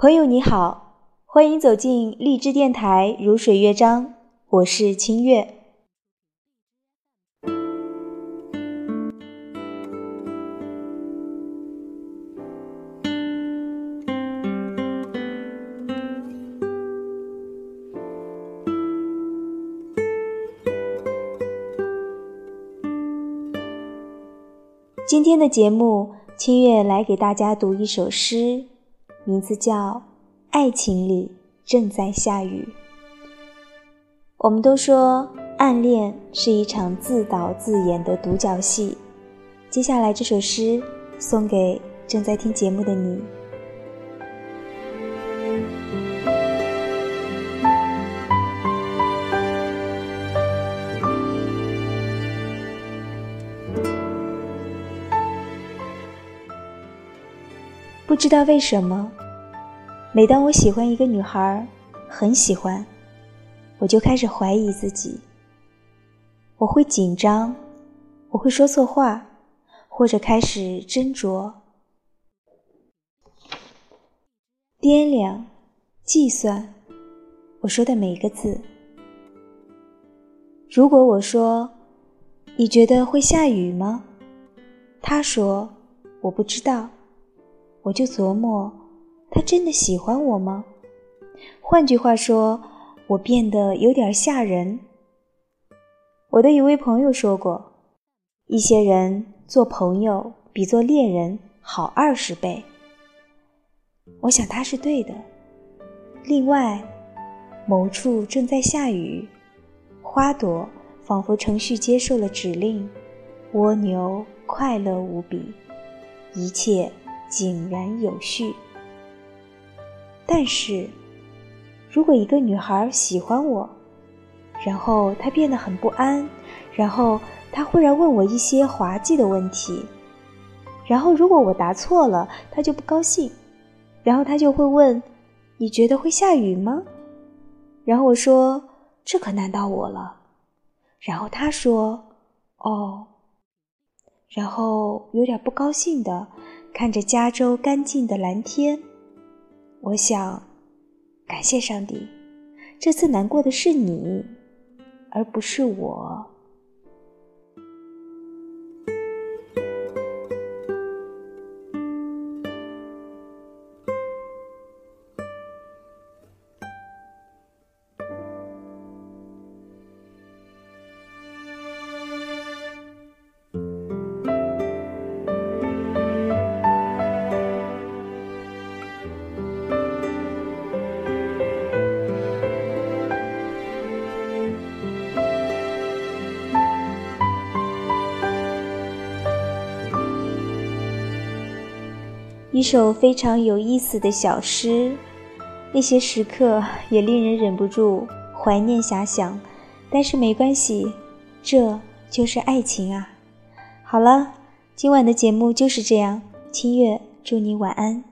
朋友你好，欢迎走进荔枝电台《如水乐章》，我是清月。今天的节目，清月来给大家读一首诗。名字叫《爱情里正在下雨》。我们都说暗恋是一场自导自演的独角戏。接下来这首诗送给正在听节目的你。不知道为什么，每当我喜欢一个女孩，很喜欢，我就开始怀疑自己。我会紧张，我会说错话，或者开始斟酌、掂量、计算我说的每一个字。如果我说：“你觉得会下雨吗？”他说：“我不知道。”我就琢磨，他真的喜欢我吗？换句话说，我变得有点吓人。我的一位朋友说过，一些人做朋友比做恋人好二十倍。我想他是对的。另外，某处正在下雨，花朵仿佛程序接受了指令，蜗牛快乐无比，一切。井然有序。但是，如果一个女孩喜欢我，然后她变得很不安，然后她忽然问我一些滑稽的问题，然后如果我答错了，她就不高兴，然后她就会问：“你觉得会下雨吗？”然后我说：“这可难到我了。”然后她说：“哦。”然后有点不高兴的。看着加州干净的蓝天，我想，感谢上帝，这次难过的是你，而不是我。一首非常有意思的小诗，那些时刻也令人忍不住怀念遐想。但是没关系，这就是爱情啊！好了，今晚的节目就是这样。清月，祝你晚安。